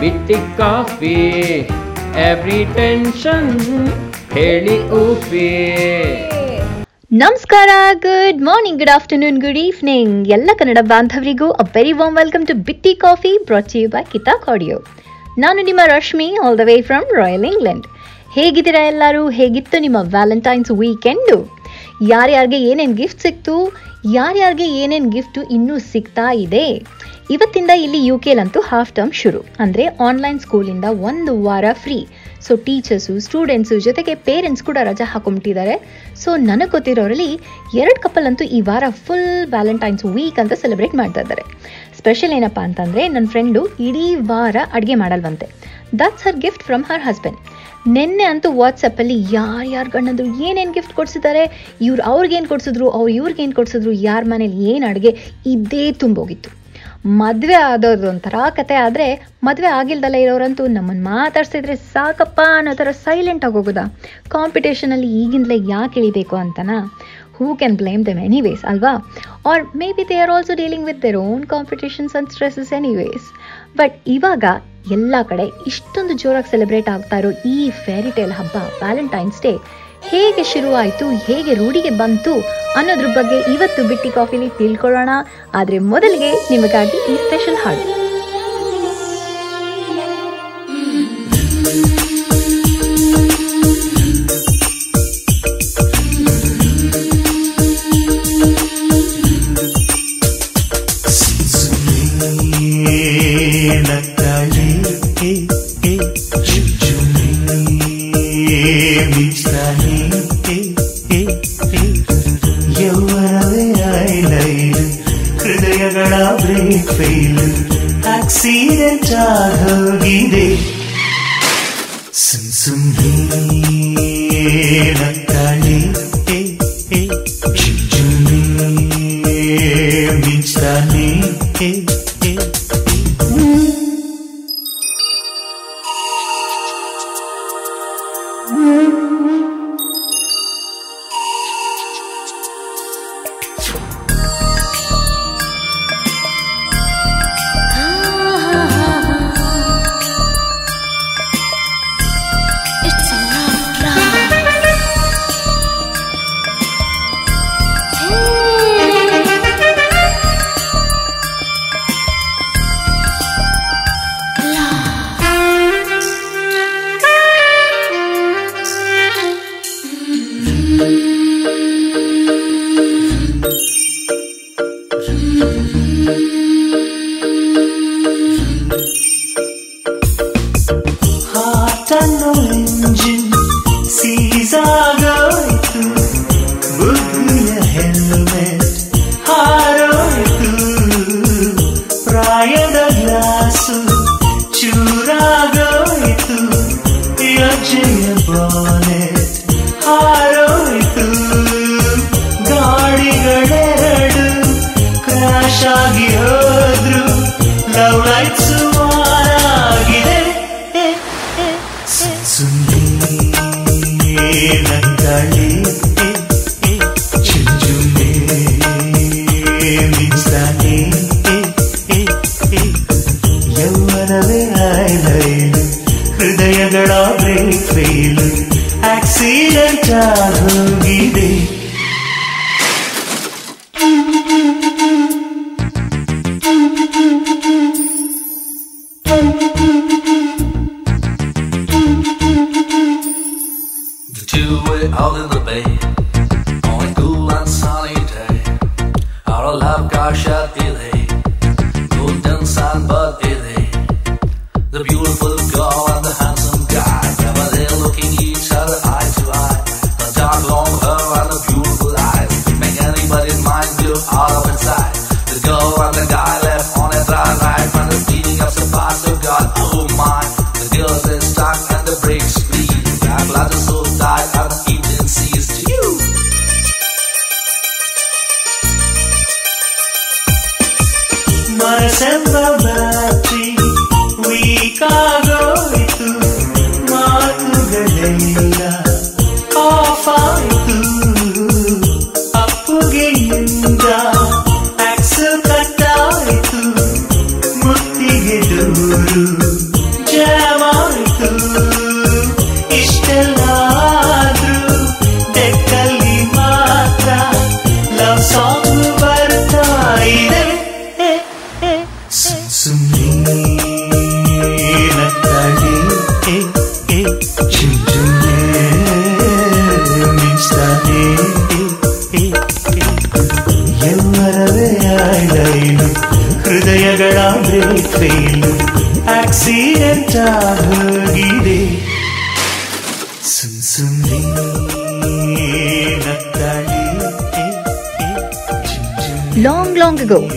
ಬಿಟ್ಟಿ coffee. Every tension ಹೇಳಿ ಊಫಿ ನಮಸ್ಕಾರ good morning good afternoon good evening ಎಲ್ಲ Kannada ಬಾಂಧವರಿಗೂ a very warm welcome to ಬಿಟ್ಟಿ ಕಾಫಿ ಬ್ರಾಚಿ ಬೈ ಕಿತಾಕ್ ಆಡಿಯೋ ನಾನು ನಿಮ್ಮ Rashmi all the way from royal England ಹೇಗಿದ್ದೀರಾ ಎಲ್ಲರೂ? ಹೇಗಿತ್ತು ನಿಮ್ಮ ವ್ಯಾಲೆಂಟೈನ್ಸ್ ವೀಕೆಂಡು ಯಾರ್ಯಾರಿಗೆ ಏನೇನು ಗಿಫ್ಟ್ ಸಿಕ್ತು? ಯಾರ್ಯಾರಿಗೆ ಏನೇನು ಗಿಫ್ಟು ಇನ್ನೂ ಸಿಗ್ತಾ ಇದೆ? ಇವತ್ತಿಂದ ಇಲ್ಲಿ ಯು ಕೆಲಂತೂ ಹಾಫ್ ಟರ್ಮ್ ಶುರು. ಅಂದರೆ ಆನ್ಲೈನ್ ಸ್ಕೂಲಿಂದ ಒಂದು ವಾರ ಫ್ರೀ ಸೊ ಟೀಚರ್ಸು ಸ್ಟೂಡೆಂಟ್ಸು ಜೊತೆಗೆ ಪೇರೆಂಟ್ಸ್ ಕೂಡ ರಜಾ ಹಾಕೊಂಬಿಟ್ಟಿದ್ದಾರೆ. ಸೊ ನನಗೆ ಗೊತ್ತಿರೋರಲ್ಲಿ ಎರಡು ಕಪಲ್ ಅಂತೂ ಈ ವಾರ ಫುಲ್ ವ್ಯಾಲೆಂಟೈನ್ಸ್ ವೀಕ್ ಅಂತ ಸೆಲೆಬ್ರೇಟ್ ಮಾಡ್ತಾ ಇದ್ದಾರೆ. ಸ್ಪೆಷಲ್ ಏನಪ್ಪ ಅಂತಂದರೆ ನನ್ನ ಫ್ರೆಂಡು ಇಡೀ ವಾರ ಅಡುಗೆ ಮಾಡಲ್ವಂತೆ. That's her gift from her husband ನಿನ್ನೆ ಅಂತೂ ವಾಟ್ಸಪ್ಪಲ್ಲಿ ಯಾರು ಗಂಡಂದ್ರು ಏನೇನು ಗಿಫ್ಟ್ ಕೊಡಿಸಿದ್ದಾರೆ, ಇವ್ರು ಅವ್ರಿಗೇನು ಕೊಡಿಸಿದ್ರು, ಅವ್ರು ಇವ್ರಿಗೇನು ಕೊಡಿಸಿದ್ರು, ಯಾರ ಮನೇಲಿ ಏನು ಅಡುಗೆ ಇದೇ ತುಂಬೋಗಿತ್ತು. ಮದುವೆ ಆದವ್ರದ್ದು ಒಂಥರ ಕತೆ, ಆದರೆ ಮದುವೆ ಆಗಿಲ್ದಲ್ಲ ಇರೋರಂತೂ ನಮ್ಮನ್ನು ಮಾತಾಡ್ಸಿದ್ರೆ ಸಾಕಪ್ಪ ಅನ್ನೋ ಥರ ಸೈಲೆಂಟ್ ಆಗೋಗೋದಾ ಕಾಂಪಿಟೇಷನಲ್ಲಿ ಈಗಿಂದಲೇ ಯಾಕೆ ಇಳಿಬೇಕು ಅಂತನಾ? Who can blame them anyways ಅಲ್ವಾ? Or maybe they are also dealing with their own competitions and stresses anyways but ಇವಾಗ ಎಲ್ಲ ಕಡೆ ಇಷ್ಟೊಂದು ಜೋರಾಗಿ ಸೆಲೆಬ್ರೇಟ್ ಆಗ್ತಾ ಇರೋ ಈ ಫೇರಿ ಟೇಲ್ ಹಬ್ಬ ವ್ಯಾಲೆಂಟೈನ್ಸ್ ಡೇ ಹೇಗೆ ಶುರುವಾಯಿತು, ಹೇಗೆ ರೂಢಿಗೆ ಬಂತು ಅನ್ನೋದ್ರ ಬಗ್ಗೆ ಇವತ್ತು ಬಿಟ್ಟಿ ಕಾಫಿಲಿ ತಿಳ್ಕೊಳ್ಳೋಣ. ಆದರೆ ಮೊದಲಿಗೆ ನಿಮಗಾಗಿ ಈ ಸ್ಪೆಷಲ್ ಹಾಡು. യൗവനതയായി ലൈൽ ഹൃദയകളാ ബ്രേക്ക് ഫെയിൽ ആക്സിഡന്റ് ആകോഗിരേ സും സും he love lights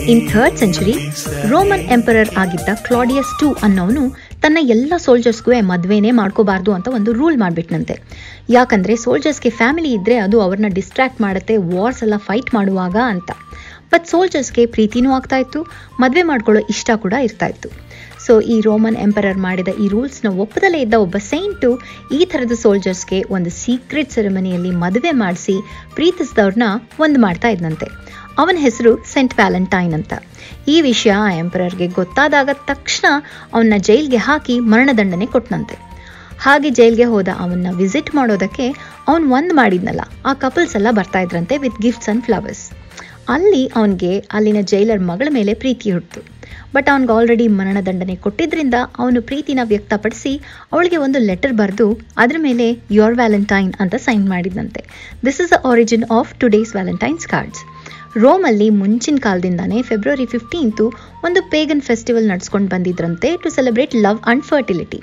in third century Roman emperor ಆಗಿದ್ದ ಕ್ಲಾಡಿಯಸ್ ಟು ಅನ್ನೋನು ತನ್ನ ಎಲ್ಲ ಸೋಲ್ಜರ್ಸ್ಗೂ ಮದುವೆನೇ ಮಾಡ್ಕೋಬಾರ್ದು ಅಂತ ಒಂದು ರೂಲ್ ಮಾಡಿಬಿಟ್ನಂತೆ. ಯಾಕಂದ್ರೆ ಸೋಲ್ಜರ್ಸ್ಗೆ ಫ್ಯಾಮಿಲಿ ಇದ್ರೆ ಅದು ಅವ್ರನ್ನ ಡಿಸ್ಟ್ರಾಕ್ಟ್ ಮಾಡುತ್ತೆ ವಾರ್ಸ್ ಎಲ್ಲ ಫೈಟ್ ಮಾಡುವಾಗ ಅಂತ. ಬಟ್ ಸೋಲ್ಜರ್ಸ್ಗೆ ಪ್ರೀತಿನೂ ಆಗ್ತಾ ಇತ್ತು, ಮದುವೆ ಮಾಡ್ಕೊಳ್ಳೋ ಇಷ್ಟ ಕೂಡ ಇರ್ತಾ ಇತ್ತು. ಸೊ ಈ ರೋಮನ್ ಎಂಪರರ್ ಮಾಡಿದ ಈ ರೂಲ್ಸ್ನ ಒಪ್ಪದಲ್ಲೇ ಇದ್ದ ಒಬ್ಬ ಸೈಂಟು ಈ ಥರದ ಸೋಲ್ಜರ್ಸ್ಗೆ ಒಂದು ಸೀಕ್ರೆಟ್ ಸೆರೆಮನಿಯಲ್ಲಿ ಮದುವೆ ಮಾಡಿಸಿ ಪ್ರೀತಿಸಿದವ್ರನ್ನ ಒಂದು ಮಾಡ್ತಾ ಇದ್ನಂತೆ. ಅವನ ಹೆಸರು ಸೆಂಟ್ ವ್ಯಾಲೆಂಟೈನ್ ಅಂತ. ಈ ವಿಷಯ ಎಂಪರರ್ಗೆ ಗೊತ್ತಾದಾಗ ತಕ್ಷಣ ಅವನ್ನ ಜೈಲ್ಗೆ ಹಾಕಿ ಮರಣದಂಡನೆ ಕೊಟ್ಟನಂತೆ ಹಾಗೆ ಜೈಲ್ಗೆ ಹೋದ ಅವನ್ನ ವಿಸಿಟ್ ಮಾಡೋದಕ್ಕೆ ಅವನ್ ಒಂದ್ ಮಾಡಿದ್ನಲ್ಲ, ಆ ಕಪಲ್ಸ್ ಎಲ್ಲ ಬರ್ತಾ ಇದ್ರಂತೆ ವಿತ್ ಗಿಫ್ಟ್ಸ್ ಅಂಡ್ ಫ್ಲವರ್ಸ್ ಅಲ್ಲಿ ಅವನಿಗೆ ಅಲ್ಲಿನ ಜೈಲರ್ ಮಗಳ ಮೇಲೆ ಪ್ರೀತಿ ಹುಟ್ಟಿತು ಬಟ್ ಅವನಿಗೆ ಆಲ್ರೆಡಿ ಮರಣದಂಡನೆ ಕೊಟ್ಟಿದ್ದರಿಂದ ಅವನು ಪ್ರೀತಿನ ವ್ಯಕ್ತಪಡಿಸಿ ಅವಳಿಗೆ ಒಂದು ಲೆಟರ್ ಬರೆದು ಅದ್ರ ಮೇಲೆ ಯೋರ್ ವ್ಯಾಲೆಂಟೈನ್ ಅಂತ sign ಮಾಡಿದ್ದಂತೆ this is the origin of today's Valentine's cards ರೋಮಲ್ಲಿ ಮುಂಚಿನ ಕಾಲದಿಂದಾನೇ ಫೆಬ್ರವರಿ ಫಿಫ್ಟೀನ್ತು ಒಂದು ಪೇಗನ್ ಫೆಸ್ಟಿವಲ್ ನಡ್ಸ್ಕೊಂಡು ಬಂದಿದ್ರಂತೆ to celebrate love and fertility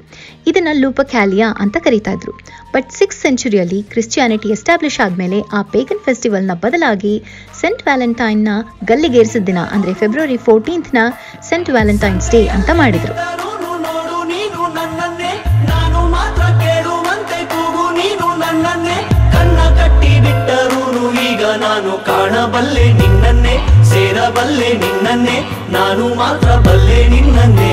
ಇದನ್ನು ಲೂಪಕ್ಯಾಲಿಯಾ ಅಂತ ಕರೀತಾ ಇದ್ರು. ಬಟ್ ಸಿಕ್ಸ್ ಸೆಂಚುರಿಯಲ್ಲಿ ಕ್ರಿಶ್ಚಿಯಾನಿಟಿ ಎಸ್ಟಾಬ್ಲಿಷ್ ಆದಮೇಲೆ ಆ ಪೇಗನ್ ಫೆಸ್ಟಿವಲ್ನ ಬದಲಾಗಿ ಸೆಂಟ್ ವ್ಯಾಲೆಂಟೈನ್ನ ಗಲ್ಲಿಗೇರಿಸಿದ ದಿನ, ಅಂದರೆ ಫೆಬ್ರವರಿ ಫೋರ್ಟೀನ್ತ್ನ ಸೆಂಟ್ ವ್ಯಾಲೆಂಟೈನ್ಸ್ ಡೇ ಅಂತ ಮಾಡಿದರು. ನಾನು ಕಾಣಬಲ್ಲೆ ನಿನ್ನನ್ನೇ ಸೇರಬಲ್ಲೆ ನಿನ್ನನ್ನೇ ನಾನು ಮಾತ್ರ ಬಲ್ಲೆ ನಿನ್ನನ್ನೇ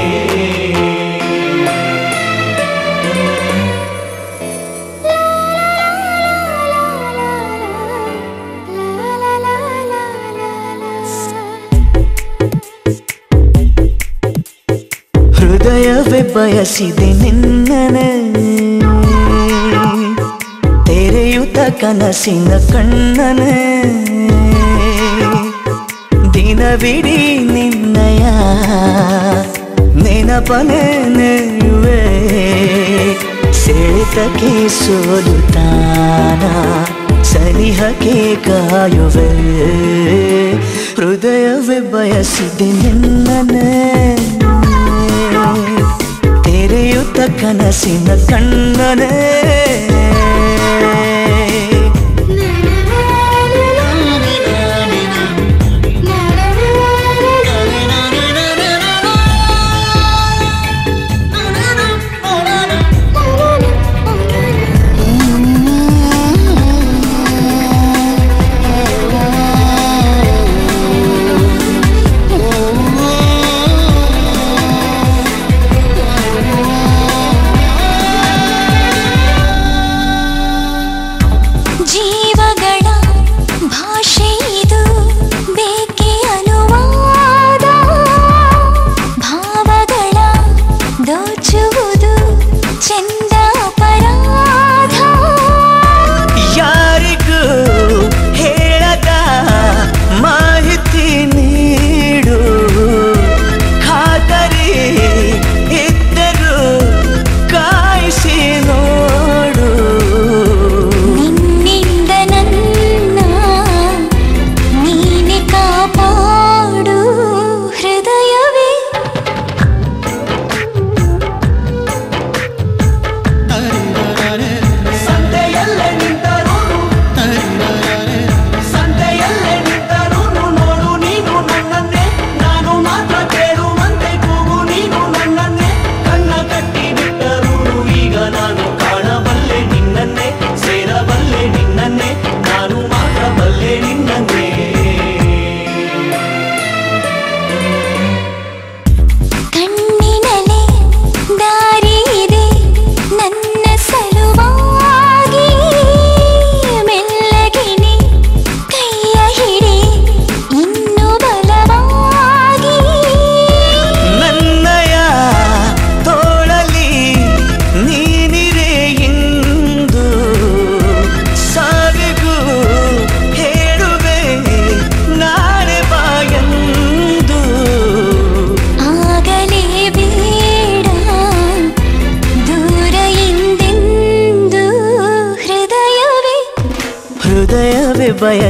ಹೃದಯವೇ ಬಯಸಿದೆ ನಿನ್ನನೆ ಕನಸಿನ ಕಣ್ಣನೆ ದಿನವಿಡೀ ನಿನ್ನಯ ನೆನಪನೆ ನೆಯುವೆ ಸೆಳೆತಕ್ಕೆ ಸೋಲುತ್ತಾನ ಸನಿಹಕ್ಕೆ ಕಾಯುವೆ ಹೃದಯವೇ ಬಯಸಿದೆ ನಿನ್ನನೆ ತೆರೆಯುತ್ತ ಕನಸಿನ ಕಣ್ಣನೆ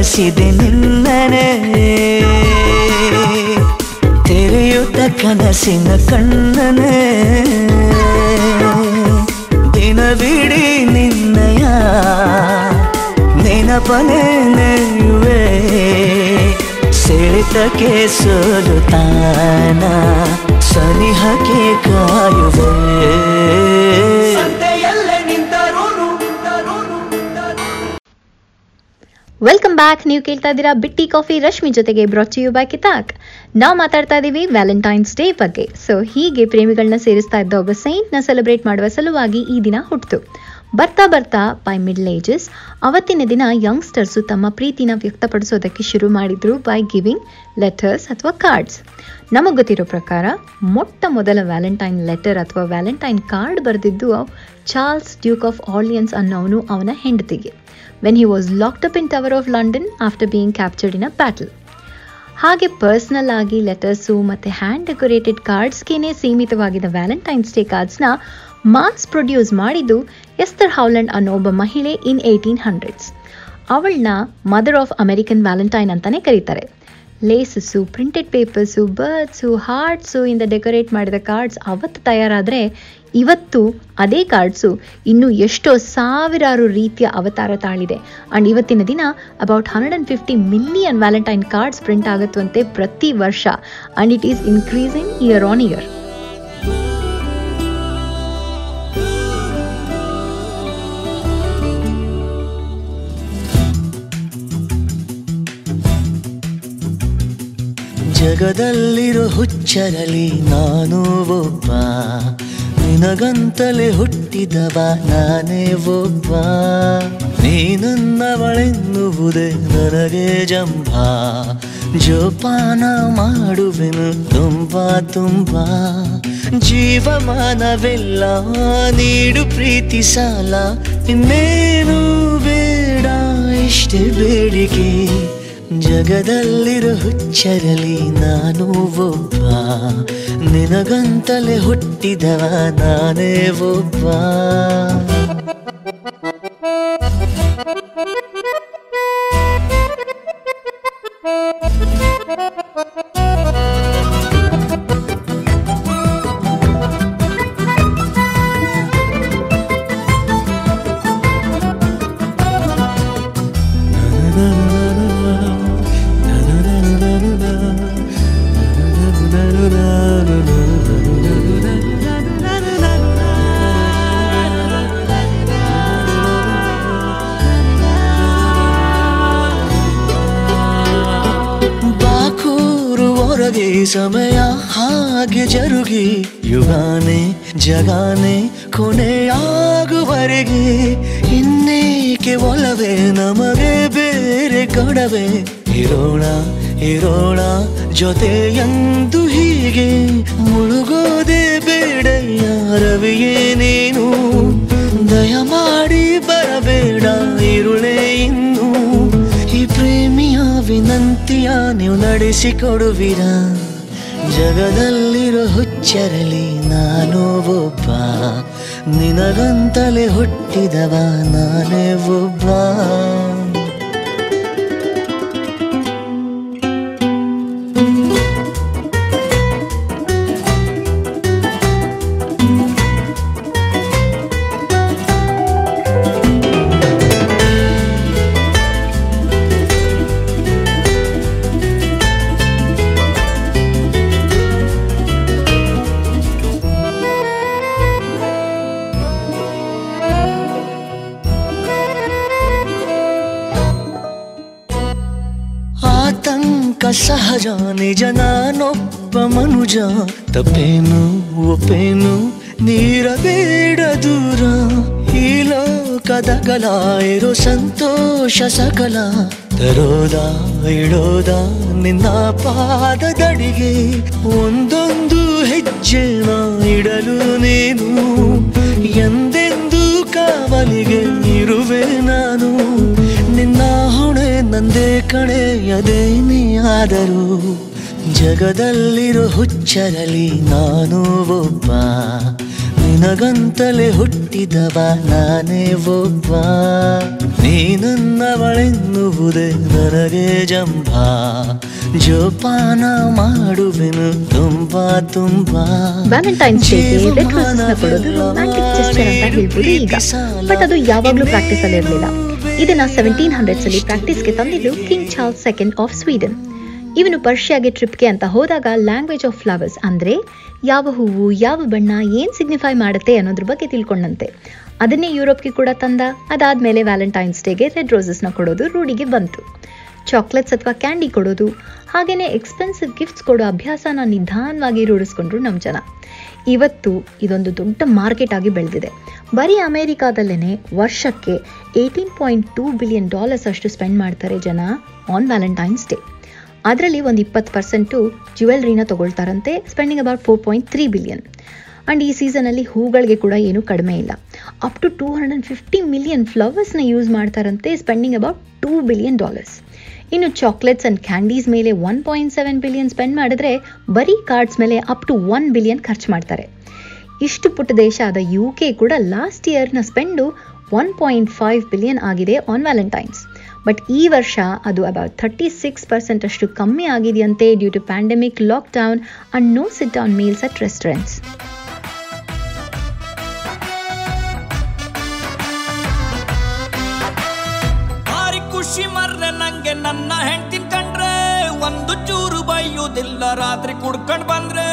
ಬಯಸಿದೆ ನಿನ್ನನೆ. ತೆರೆಯುತ್ತ ಕನಸಿನ ಕಣ್ಣನೆ. ದಿನವಿಡೀ ನಿನ್ನಯ ನೆನಪನೆ ನೆಯುವೆ. ಸೆಳೆತಕ್ಕೆ ಸೋಲುತ್ತಾನ ಸನಿಹಕ್ಕೆ ಕಾಯುವೆ ವೆಲ್ಕಮ್ ಬ್ಯಾಕ್ ನೀವು ಕೇಳ್ತಾ ಇದ್ದೀರಾ ಬಿಟ್ಟಿ ಕಾಫಿ. ರಶ್ಮಿ ಜೊತೆಗೆ ಬ್ರೊಚಿಯು ಬ್ಯಾಕ್ ಇತಾಕ್ ನಾವು ಮಾತಾಡ್ತಾ ಇದ್ದೀವಿ ವ್ಯಾಲೆಂಟೈನ್ಸ್ ಡೇ ಬಗ್ಗೆ. ಸೊ ಹೀಗೆ ಪ್ರೇಮಿಗಳನ್ನ ಸೇರಿಸ್ತಾ ಇದ್ದ ಒಬ್ಬ ಸೈಂಟ್ನ ಸೆಲೆಬ್ರೇಟ್ ಮಾಡುವ ಸಲುವಾಗಿ ಈ ದಿನ ಹುಟ್ಟಿತು ಬರ್ತಾ ಬರ್ತಾ ಬೈ ಮಿಡ್ಲ್ ಏಜಸ್ ಅವತ್ತಿನ ದಿನ ಯಂಗ್ಸ್ಟರ್ಸು ತಮ್ಮ ಪ್ರೀತಿನ ವ್ಯಕ್ತಪಡಿಸೋದಕ್ಕೆ ಶುರು ಮಾಡಿದ್ರು ಬೈ ಗಿವಿಂಗ್ ಲೆಟರ್ಸ್ ಅಥವಾ ಕಾರ್ಡ್ಸ್ ನಮಗೆ ಗೊತ್ತಿರೋ ಪ್ರಕಾರ, ಮೊಟ್ಟ ಮೊದಲ ವ್ಯಾಲೆಂಟೈನ್ ಲೆಟರ್ ಅಥವಾ ವ್ಯಾಲೆಂಟೈನ್ ಕಾರ್ಡ್ ಬರೆದಿದ್ದು ಚಾರ್ಲ್ಸ್ ಡ್ಯೂಕ್ ಆಫ್ ಆರ್ಲಿಯನ್ಸ್ ಅನ್ನೋವನು ಅವನ ಹೆಂಡತಿಗೆ. When he was locked up in tower of London after being captured in a battle ಹಾಗೆ ಪರ್ಸ್ನಲ್ ಆಗಿ ಲೆಟರ್ಸು ಮತ್ತು ಹ್ಯಾಂಡ್ ಡೆಕೋರೇಟೆಡ್ ಕಾರ್ಡ್ಸ್ಗೇನೆ ಸೀಮಿತವಾಗಿದ್ದ ವ್ಯಾಲೆಂಟೈನ್ಸ್ ಡೇ ಕಾರ್ಡ್ಸ್ನ ಮಾಸ್ ಪ್ರೊಡ್ಯೂಸ್ ಮಾಡಿದ್ದು ಎಸ್ತರ್ ಹೌಲೆಂಡ್ ಅನ್ನೋ ಒಬ್ಬ ಮಹಿಳೆ ಇನ್ ಏಯ್ಟೀನ್ ಹಂಡ್ರೆಡ್ಸ್ ಅವಳನ್ನ ಮದರ್ ಆಫ್ ಅಮೆರಿಕನ್ ವ್ಯಾಲೆಂಟೈನ್ ಅಂತಲೇ ಕರೀತಾರೆ. Laces printed papers birds hearts ಇಂದ ಡೆಕೋರೇಟ್ ಮಾಡಿದ ಕಾರ್ಡ್ಸ್ ಅವತ್ತು ತಯಾರಾದರೆ ಇವತ್ತು ಅದೇ ಕಾರ್ಡ್ಸು ಇನ್ನೂ ಎಷ್ಟೋ ಸಾವಿರಾರು ರೀತಿಯ ಅವತಾರ ತಾಳಿದೆ. ಆ್ಯಂಡ್ ಇವತ್ತಿನ ದಿನ about hundred and fifty million Valentine cards print ಆಗುತ್ತಂತೆ ಪ್ರತಿ ವರ್ಷ. And it is increasing year on year. ಜಗದಲ್ಲಿರೋ ಹುಚ್ಚರಲಿ ನಾನು ಒಬ್ಬ. ನಿನಗಂತಲೇ ಹುಟ್ಟಿದವ, ನಾನೇ ಒಬ್ಬ. ನೀನನ್ನವಳೆನ್ನುವುದೇ ನನಗೆ ಜಂಬ. ಜೋಪಾನ ಮಾಡುವೆನು ತುಂಬ ತುಂಬ. ಜೀವಮಾನವೆಲ್ಲ ನೀಡು ಪ್ರೀತಿ ಸಾಲ. ಇನ್ನೇನು ಬೇಡ, ಇಷ್ಟೇ ಬೇಡಿಕೆ. ಜಗದಲ್ಲಿರೋ ಹುಚ್ಚರಲಿ ನಾನು ಒಬ್ಬ. ನಿನಗಂತಲೇ ಹುಟ್ಟಿದವ ನಾನೇ ಒಬ್ಬ. ಸಮಯ ಹಾಗೆ ಜರುಗಿ, ಯುಗಾನೆ, ಜಗಾನೆ, ಕೊನೆಯಾಗುವರೆಗೆ ಇನ್ನೇಕೆ ಒಲವೇ? ನಮಗೆ ಬೇರೆ ಕೊಡವೆ. ಇರೋಣ ಇರೋಣ, ಜೊತೆ ಎಂದು ಹೀಗೆ. ಮುಳುಗೋದೆ ಬೇಡ ಯಾರವಿಯೇ ನೀನು. ದಯಮಾಡಿ ಬರಬೇಡ, ಇರುಳೆ ಇನ್ನು. ಈ ಪ್ರೇಮಿಯ ವಿನಂತಿಯ ನೀವು ನಡೆಸಿಕೊಡುವಿರ? ಜಗದಲ್ಲಿರೋ ಹುಚ್ಚರಲಿ ನಾನು ಒಬ್ಬ. ನಿನಗಂತಲೇ ಹುಟ್ಟಿದವ ನಾನೇ ಒಬ್ಬ. ನಿಜ ನಾನೊಬ್ಬ ಮನುಜ, ತಪ್ಪೇನು, ಒಪ್ಪೇನು, ನೀರಬೇಡ ದೂರ. ಈ ಕಲಾ, ಇರೋ ಸಂತೋಷ ಸಕಲ. ತರೋದ, ಇಡೋದ, ನಿನ್ನ ಪಾದದಡಿಗೆ ಒಂದೊಂದು ಹೆಜ್ಜೆ ಇಡಲು ನೀನು, ಎಂದೆಂದು ಕಾವಲಿಗೆ ಇರುವೆ ನಾನು. ನಿನ್ನ ಹೊಣೆ ನಂದೇ ಕಣೆಯದೇನೇ ಆದರೂ. ಜಗದಲ್ಲಿರೋ ಹುಚ್ಚರಲಿ ನಾನು ಒಬ್ಬ. ನಿನ ನಿನಗಂತಲೇ ಹುಟ್ಟಿದವ ನಾನೇ ಒಬ್ಬ. ನೀನನ್ನವಳೆನ್ನುವುದೇ ನನಗೆ ಜಂಬ. ಜೋಪಾನ ಮಾಡುವೆನು ತುಂಬಾ ತುಂಬಾ. ವ್ಯಾಲೆಂಟೈನ್ಸ್ ಡೇಗೆ ರೆಡ್ ರೋಸಸ್ನ ಕೊಡೋದು ರೊಮ್ಯಾಂಟಿಕ್ ಜೆಸ್ಚರ್ ಅಂತ ಹೇಳ್ಬೋದು ಈಗ. ಬಟ್ ಅದು ಯಾವಾಗಲೂ ಪ್ರಾಕ್ಟೀಸಲ್ಲಿ ಇರಲಿಲ್ಲ. ಇದನ್ನ ಸೆವೆಂಟೀನ್ ಹಂಡ್ರೆಡ್ಸ್ ಅಲ್ಲಿ ಪ್ರಾಕ್ಟೀಸ್ಗೆ ತಂದಿದ್ದು King Charles second of Sweden ಇವನು ಪರ್ಷಿಯಾಗೆ ಟ್ರಿಪ್ಗೆ ಅಂತ ಹೋದಾಗ ಲ್ಯಾಂಗ್ವೇಜ್ ಆಫ್ ಫ್ಲವರ್ಸ್ ಅಂದರೆ ಯಾವ ಹೂವು, ಯಾವ ಬಣ್ಣ, ಏನು ಸಿಗ್ನಿಫೈ ಮಾಡುತ್ತೆ ಅನ್ನೋದ್ರ ಬಗ್ಗೆ ತಿಳ್ಕೊಂಡಂತೆ. ಅದನ್ನೇ ಯುರೋಪ್ಗೆ ಕೂಡ ತಂದ. ಅದಾದಮೇಲೆ ವ್ಯಾಲೆಂಟೈನ್ಸ್ ಡೇಗೆ ರೆಡ್ ರೋಸಸ್ನ ಕೊಡೋದು ರೂಢಿಗೆ ಬಂತು. ಚಾಕ್ಲೇಟ್ಸ್ ಅಥವಾ ಕ್ಯಾಂಡಿ ಕೊಡೋದು ಹಾಗೆಯೇ ಎಕ್ಸ್ಪೆನ್ಸಿವ್ ಗಿಫ್ಟ್ಸ್ ಕೊಡೋ ಅಭ್ಯಾಸನ ನಿಧಾನವಾಗಿ ರೂಢಿಸ್ಕೊಂಡ್ರು ನಮ್ಮ ಜನ. ಇವತ್ತು ಇದೊಂದು ದೊಡ್ಡ ಮಾರ್ಕೆಟ್ ಆಗಿ ಬೆಳೆದಿದೆ. ಬರೀ ಅಮೇರಿಕಾದಲ್ಲೇ ವರ್ಷಕ್ಕೆ eighteen point two billion dollars ಅಷ್ಟು ಸ್ಪೆಂಡ್ ಮಾಡ್ತಾರೆ ಜನ ಆನ್ ವ್ಯಾಲೆಂಟೈನ್ಸ್ ಡೇ ಅದರಲ್ಲಿ ಒಂದು ಇಪ್ಪತ್ತು ಪರ್ಸೆಂಟು ಜ್ಯುವೆಲ್ರಿನ ತಗೊಳ್ತಾರಂತೆ spending about four point three billion and ಈ ಸೀಸನಲ್ಲಿ ಹೂಗಳಿಗೆ ಕೂಡ ಏನೂ ಕಡಿಮೆ ಇಲ್ಲ. Up to two hundred and fifty million ಫ್ಲವರ್ಸ್ನ use ಮಾಡ್ತಾರಂತೆ spending about two billion dollars ಇನ್ನು ಚಾಕ್ಲೇಟ್ಸ್ ಆ್ಯಂಡ್ ಕ್ಯಾಂಡೀಸ್ ಮೇಲೆ one point seven billion spend ಮಾಡಿದ್ರೆ, ಬರೀ ಕಾರ್ಡ್ಸ್ ಮೇಲೆ ಅಪ್ ಟು ಒನ್ ಬಿಲಿಯನ್ ಖರ್ಚು ಮಾಡ್ತಾರೆ. ಇಷ್ಟು ಪುಟ್ಟ ದೇಶ ಆದ ಯು ಕೆ ಕೂಡ last ಇಯರ್ನ spend one point five billion ಆಗಿದೆ ಆನ್ ವ್ಯಾಲೆಂಟೈನ್ಸ್ ಬಟ್ ಈ ವರ್ಷ ಅದು ಅಬೌಟ್ ಥರ್ಟಿ ಸಿಕ್ಸ್ ಪರ್ಸೆಂಟ್ ಅಷ್ಟು ಕಮ್ಮಿ ಆಗಿದೆಯಂತೆ due to pandemic lockdown and no sit down meals at restaurants ಖುಷಿ ಮರ್ರೆ ನಂಗೆ ನನ್ನ ಹೆಂಡ್ತಿನ್ ಕಂಡ್ರೆ, ಒಂದು ಚೂರು ಬೈಯುವುದಿಲ್ಲ, ರಾತ್ರಿ ಕುಡ್ಕೊಂಡು ಬಂದ್ರೆ.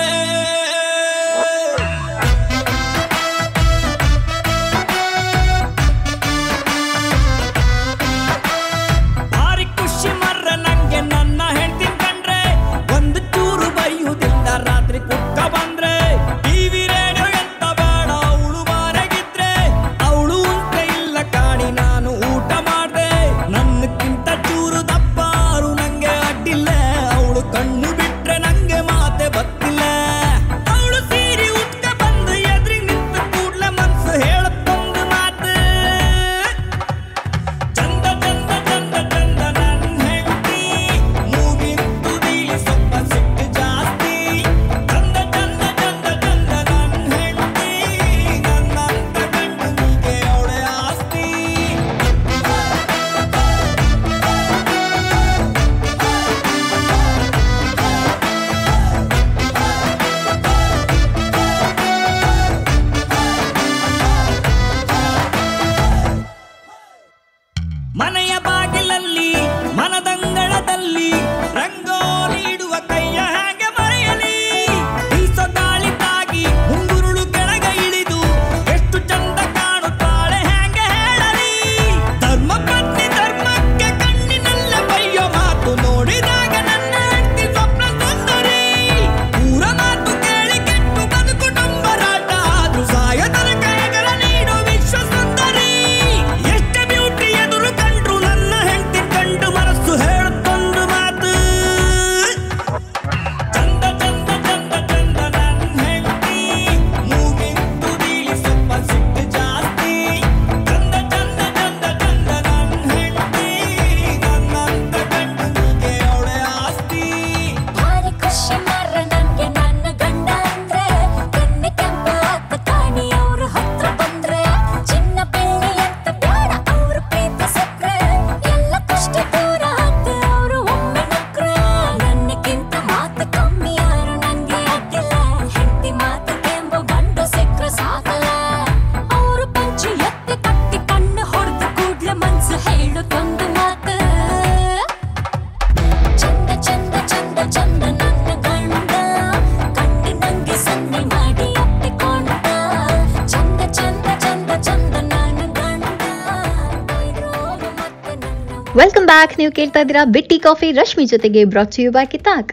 ವೆಲ್ಕಮ್ ಬ್ಯಾಕ್ ನೀವು ಕೇಳ್ತಾ ಇದ್ದೀರಾ ಬಿಟ್ಟಿ ಕಾಫಿ. ರಶ್ಮಿ ಜೊತೆಗೆ ಬ್ರಾಚ್ ಯು ಬ್ಯಾಕ್ ಇತಾಕ್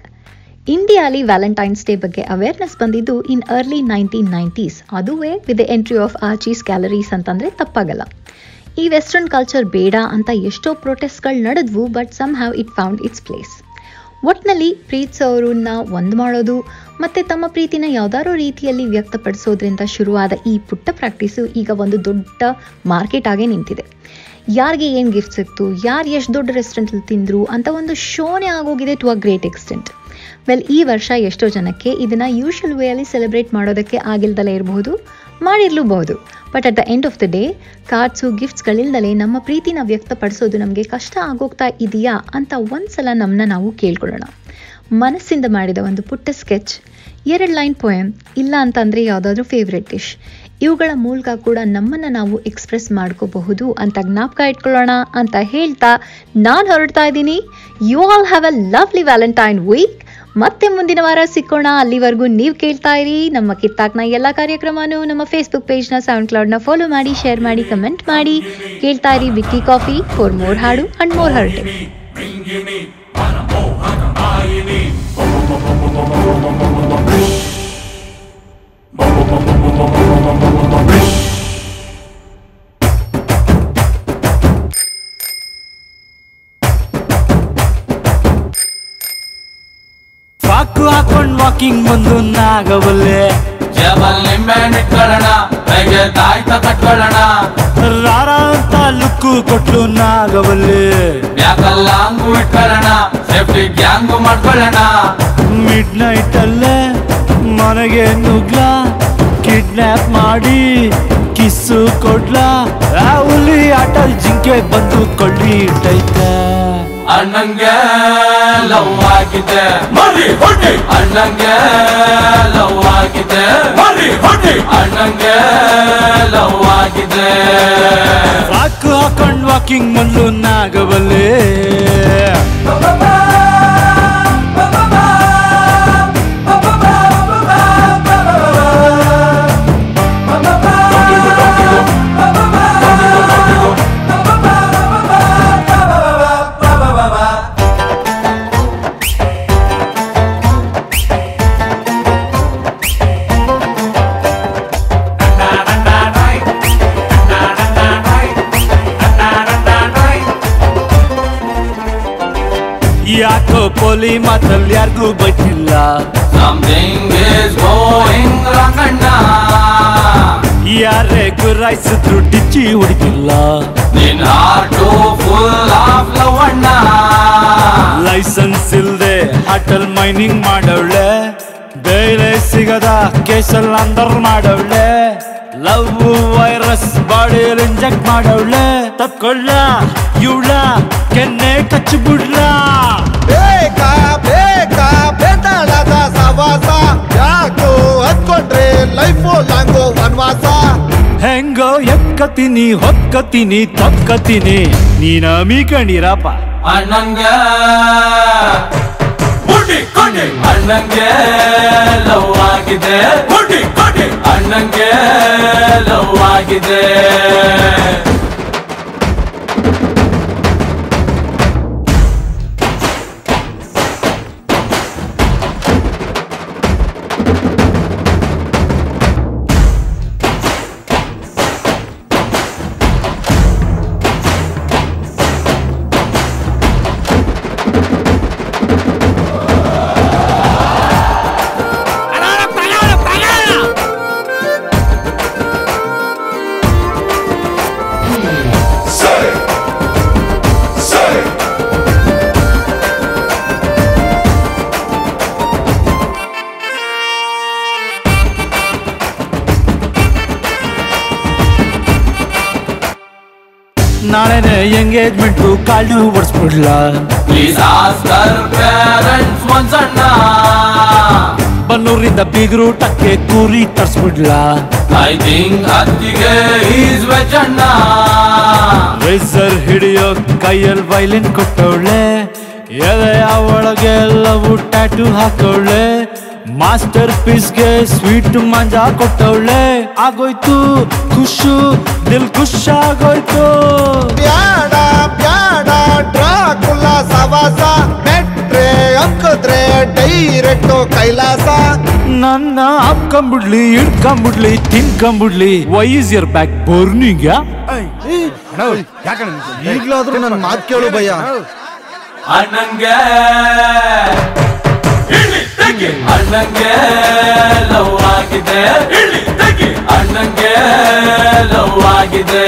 ಇಂಡಿಯಾಲಿ ವ್ಯಾಲೆಂಟೈನ್ಸ್ ಡೇ ಬಗ್ಗೆ ಅವೇರ್ನೆಸ್ ಬಂದಿದ್ದು ಇನ್ ಅರ್ಲಿ ನೈನ್ಟೀನ್ ನೈಂಟೀಸ್ ಅದುವೇ with entry of Archies galleries ಅಂತಂದ್ರೆ ತಪ್ಪಾಗಲ್ಲ. ಈ ವೆಸ್ಟರ್ನ್ ಕಲ್ಚರ್ ಬೇಡ ಅಂತ ಎಷ್ಟೋ ಪ್ರೊಟೆಸ್ಟ್ಗಳು ನಡೆದ್ವು but some have it found its place ಒಟ್ನಲ್ಲಿ ಪ್ರೀತಿಸೋರನ್ನ ಒಂದು ಮಾಡೋದು, ಮತ್ತು ತಮ್ಮ ಪ್ರೀತಿನ ಯಾವುದಾದ್ರೂ ರೀತಿಯಲ್ಲಿ ವ್ಯಕ್ತಪಡಿಸೋದ್ರಿಂದ ಶುರುವಾದ ಈ ಪುಟ್ಟ ಪ್ರಾಕ್ಟೀಸು ಈಗ ಒಂದು ದೊಡ್ಡ ಮಾರ್ಕೆಟ್ ಆಗೇ ನಿಂತಿದೆ. ಯಾರಿಗೆ ಏನು ಗಿಫ್ಟ್ ಸಿಕ್ತು, ಯಾರು ಎಷ್ಟು ದೊಡ್ಡ ರೆಸ್ಟೋರೆಂಟಲ್ಲಿ ತಿಂದರು ಅಂತ ಒಂದು ಶೋನೇ ಆಗೋಗಿದೆ to a great extent well ಈ ವರ್ಷ ಎಷ್ಟೋ ಜನಕ್ಕೆ ಇದನ್ನು ಯೂಶುವಲ್ ವೇಯಲ್ಲಿ ಸೆಲೆಬ್ರೇಟ್ ಮಾಡೋದಕ್ಕೆ ಆಗಿಲ್ದಲೇ ಇರಬಹುದು ಮಾಡಿರಲೂಬಹುದು. But at the end of the day cards ಗಿಫ್ಟ್ಸ್ಗಳಿಲ್ದಲೇ ನಮ್ಮ ಪ್ರೀತಿನ ವ್ಯಕ್ತಪಡಿಸೋದು ನಮಗೆ ಕಷ್ಟ ಆಗೋಗ್ತಾ ಇದೆಯಾ ಅಂತ ಒಂದ್ಸಲ ನಮ್ಮನ್ನ ನಾವು ಕೇಳ್ಕೊಳ್ಳೋಣ. ಮನಸ್ಸಿಂದ ಮಾಡಿದ ಒಂದು ಪುಟ್ಟ ಸ್ಕೆಚ್ ಎರಡು ಲೈನ್ ಪೊಯಮ್ ಇಲ್ಲ ಅಂತಂದರೆ ಯಾವುದಾದ್ರೂ ಫೇವ್ರೆಟ್ ಡಿಶ್ ಇವುಗಳ ಮೂಲಕ ಕೂಡ ನಮ್ಮನ್ನು ನಾವು ಎಕ್ಸ್ಪ್ರೆಸ್ ಮಾಡ್ಕೋಬಹುದು ಅಂತ ಜ್ಞಾಪಕ ಇಟ್ಕೊಳ್ಳೋಣ ಅಂತ ಹೇಳ್ತಾ ನಾನು ಹೊರಡ್ತಾ ಇದ್ದೀನಿ. You all have a lovely Valentine week ಮತ್ತೆ ಮುಂದಿನ ವಾರ ಸಿಕ್ಕೋಣ. ಅಲ್ಲಿವರೆಗೂ ನೀವು ಕೇಳ್ತಾ ಇರಿ. ನಮ್ಮ ಕಿತ್ತಾಕ್ನ ಎಲ್ಲ ಕಾರ್ಯಕ್ರಮನೂ ನಮ್ಮ ಫೇಸ್ಬುಕ್ ಪೇಜ್ನ ಸೌಂಡ್ ಕ್ಲೌಡ್ನ ಫಾಲೋ ಮಾಡಿ ಶೇರ್ ಮಾಡಿ ಕಮೆಂಟ್ ಮಾಡಿ. ಕೇಳ್ತಾ ಇರಿ ವಿಕ್ಕಿ ಕಾಫಿ ಫೋರ್ ಮೋರ್ ಹಾಡು ಅಂಡ್ ಮೋರ್ ಹರ್ಟೆ. ಸಾಕು ಹಾಕೊಂಡ್ ವಾಕಿಂಗ್ ಬಂದು ನಾಗವಲ್ಲೆ ಜೇಬಲ್ ನಿಂಬೆ ಇಟ್ಕೊಳ್ಳೋಣ ಕೈಗೆ ತಾಯ್ತ ಕಟ್ಕೊಳ್ಳೋಣ ರಾರ ಅಂತ ಲುಕ್ಕು ಕೊಟ್ಲು ನಾಗವಲ್ಲೆ ಬ್ಯಾಕಲ್ಲ ಹಂಗು ಇಟ್ಕೊಳ್ಳೋಣ ಸೇಫ್ಟಿ ಗ್ಯಾಂಗು ಮಾಡ್ಕೊಳ್ಳೋಣ ಮಿಡ್ ನೈಟ್ ಅಲ್ಲೇ ಮನೆಗೆ ನುಗ್ಲ ಕಿಡ್ನಾಪ್ ಮಾಡಿ ಕಿಸ್ಸು ಕೊಡ್ಲ. ಆ ಹುಲಿ ಆಟಲ್ ಜಿಂಕೆ ಬಂದು ಕೊಳ್ಳಿ ಇಟ್ಟೈತೆ ಅಣ್ಣಂಗೆ ಲವ್ ಆಗಿದೆ ಮರಿ ಹೊಟ್ಟಿ. ಅಣ್ಣಂಗೆ ಲವ್ ಆಗಿದೆ ಮರಿ ಹೊಟ್ಟಿ. ಅಣ್ಣಂಗೆ ಲವ್ ಆಗಿದೆ ಸಾಕು ಹಾಕೊಂಡ್ ವಾಕಿಂಗ್ ಬಂದು ನಾಗವಲ್ಲೆ ಗುರಾಯಿಸಿದ್ರು ಡಿಚ್ಚಿ ಹೊಡಿತಿಲ್ಲ ನಿನ್ ಹಾರ್ಟು ಫುಲ್ ಆಫ್ ಲವ್ ಅಣ್ಣ. ಲೈಸೆನ್ಸ್ ಇಲ್ದೆ ಅಟಲ್ ಮೈನಿಂಗ್ ಮಾಡವಳೆ. ಬೇರೆ ಸಿಗದ ಕೇಸಲ್ ಅಂದರ್ ಮಾಡವಳೆ. ಲವ್ ವೈರಸ್ ಬಾಡಿಯಲ್ಲಿ ಇಂಜೆಕ್ಟ್ ಮಾಡವಳೆ. ತಪ್ಕೊಳ್ಳ ಇವಳ ಕೆನ್ನೆ ಕಚ್ಚಿಬಿಡ್ಲ ಬೇಕಾ ಬೇಕಾ ಬೇತಾಳದ ಸವಾಸ. ಹತ್ಕೊಂಡ್ರೆ ಲೈಫು ಲಾಂಗೋ ವನವಾಸ. ಹೆಂಗ ಎಕ್ಕತೀನಿ ಹೊಕ್ಕತೀನಿ ತಕ್ಕತೀನಿ ನೀನ ಮೀಕಣಿರಪ್ಪ ಅಣ್ಣಂಗ. ಅಣ್ಣಂಗೆ ಲವ್ ಆಗಿದೆ. ಅಣ್ಣಂಗೆ ಲವ್ ಆಗಿದೆ. ಎಂಗೇಜ್ಮೆಂಟ್ ಕಾಲು ಓಡಿಸ್ಬಿಡ್ಲ ಪ್ಲೀಸ್ ಆಸ್ಕರ್ ಪೇರೆಂಟ್ಸ್ ಒಂದ್ಸಣ್ಣ ಬನ್ನೂರಿಂದ ಬೀಗರು ಟಕ್ಕೆ ಕೂರಿ ತರ್ಸ್ಬಿಡ್ಲ ಐ ಥಿಂಕ್ ಅತ್ತಿಗೆ ಈಸ್ ವೆಜ್ ಅಣ್ಣ ರೇಸರ್ ಹಿಡಿಯೋ ಕೈಯಲ್ಲಿ ವೈಲಿನ್ ಕೊಟ್ಟವಳೆ. ಎದೆಯ ಒಳಗೆ ಎಲ್ಲವೂ ಟ್ಯಾಟು ಹಾಕವಳೆ. ಮಾಸ್ಟರ್ ಪೀಸ್ಗೆ ಸ್ವೀಟ್ ಮಂಜಾ ಕೊಟ್ಟವಳೆ. ಆಗೋಯ್ತು ಖುಷು ದಿಲ್ ಖುಷ್ ಆಗೋಯ್ತು ಬ್ಯಾಡ ಬ್ಯಾಡ ಡ್ರಾಕುಲ ಸವಾಸ. ಬೆಟ್ರೆ ಅಂಕದ್ರೆ ಡೈರೆಕ್ಟು ಕೈಲಾಸ. ನನ್ನ ಅಪ್ಕಂಬಿಡ್ಲಿ ಇಡ್ಕಂಬಿಡ್ಲಿ ತಿನ್ಕೊಂಬಿಡ್ಲಿ. Why is your back burning ಈಗ್ಲಾದ್ರೂ ನನ್ನ ಮಾತು ಕೇಳು ಭಯ ಅಣ್ಣಂಗೆ ಅಣ್ಣಂಗೆ ಲವ್ ಆಗಿದೆ. ಅಣ್ಣಂಗೆ ಲವ್ ಆಗಿದೆ.